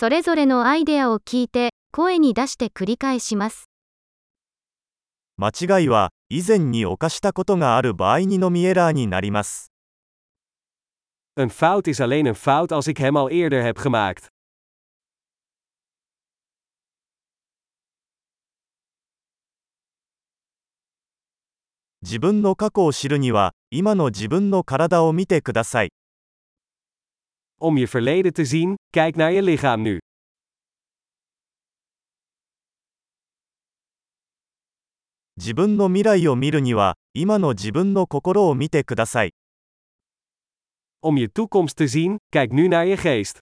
それぞれのアイデアを聞いて、声に出して繰り返します。間違いは以前に犯したことがある場合にのみエラーになります。Een fout is alleen een fout als ik hem al eerder heb gemaakt. 自分の過去を知るには、今の自分の体を見てください。Om je verleden te zien, kijk naar je lichaam nu. 自分の未来を見るには、今の自分の心を見てください。 Om je toekomst te zien, kijk nu naar je geest.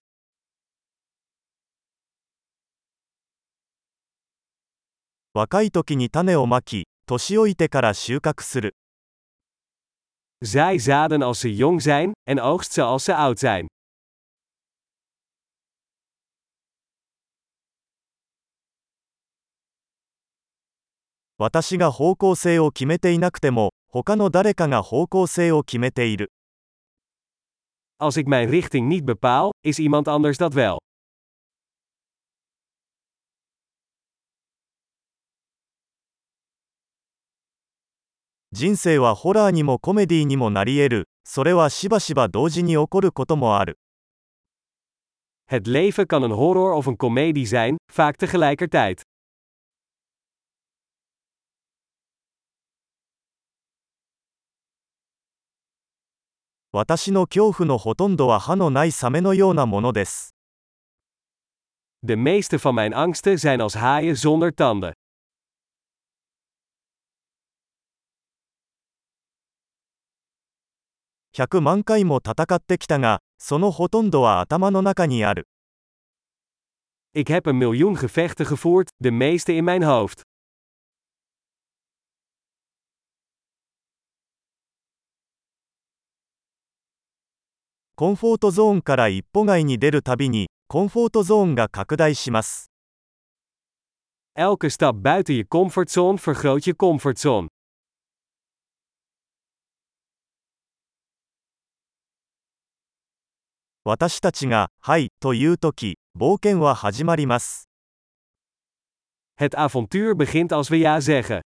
若い時に種をまき、年老いてから収穫する。 Zaai zaden als ze jong zijn, en oogst ze als ze oud zijn. 私が方向性を決めていなくても、他の誰かが方向性を決めている。Als ik mijn richting niet bepaal, is iemand anders dat wel. 人生はホラーにもコメディにもなり得る。それはしばしば同時に起こることもある。Het leven kan een horror of een komedie zijn, vaak tegelijkertijd. 私の恐怖のほとんどは歯のないサメのようなものです。De meeste van mijn angsten zijn als haaien zonder tanden. 100万回も戦ってきたが、そのほとんどは頭の中にある。Ik heb een miljoen gevechten gevoerd, de meeste in mijn hoofd. コンフォートゾーンから一歩外に出るたびに、コンフォートゾーンが拡大します。Elke stap buiten je comfortzone vergroot je comfortzone. 私たちが、はい、というとき、冒険は始まります。Het avontuur begint als we ja zeggen.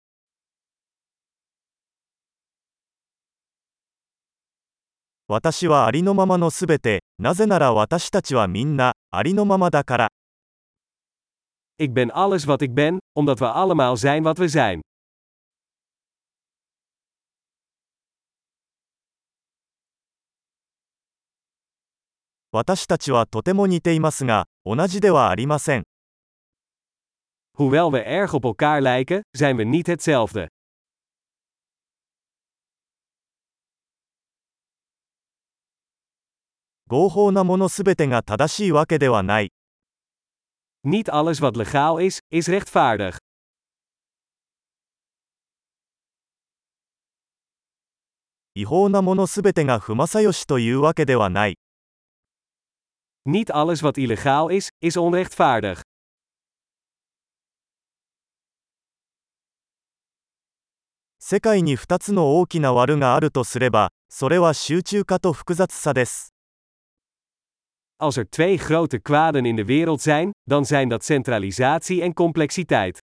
私はありのままのすべて、なぜなら私たちはみんな、ありのままだから。Ik ben alles wat ik ben, omdat we allemaal zijn wat we zijn. 私たちはとても似ていますが、同じではありません。Hoewel we erg op elkaar lijken, zijn we niet hetzelfde. 合法なものすべてが正しいわけではない。Niet alles wat legaal is, is rechtvaardig. 違法なものすべてが不正義というわけではない。Niet alles wat illegaal is, is onrechtvaardig. 世界に2つの大きな悪があるとすれば、それは集中化と複雑さです。Als er twee grote kwaden in de wereld zijn, dan zijn dat centralisatie en complexiteit.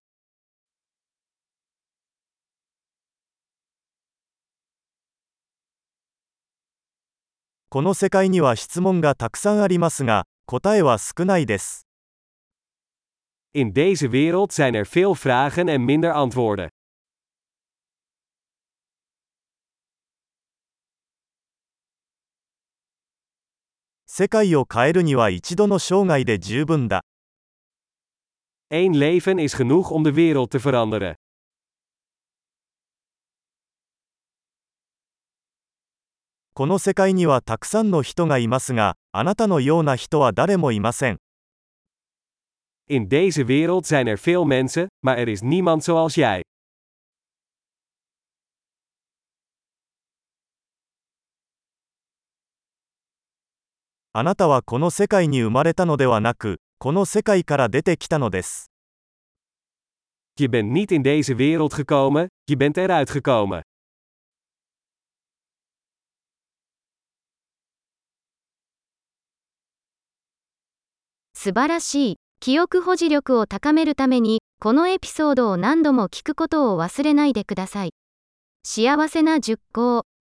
この世界には質問がたくさんありますが、答えは少ないです。In deze wereld zijn er veel vragen en minder antwoorden. 世界を変えるには一度の生涯で十分だ。Eén leven is genoeg om de wereld te veranderen. この世界にはたくさんの人がいますが、あなたのような人は誰もいません。In deze wereld zijn er veel mensen, maar er is niemand zoals jij. あなたはこの世界に生まれたのではなく、この世界から出てきたのです。Je bent niet in deze wereld gekomen, je bent eruit gekomen.「素晴らしい。記憶保持力を高めるために、このエピソードを何度も聞くことを忘れないでください。幸せな熟考。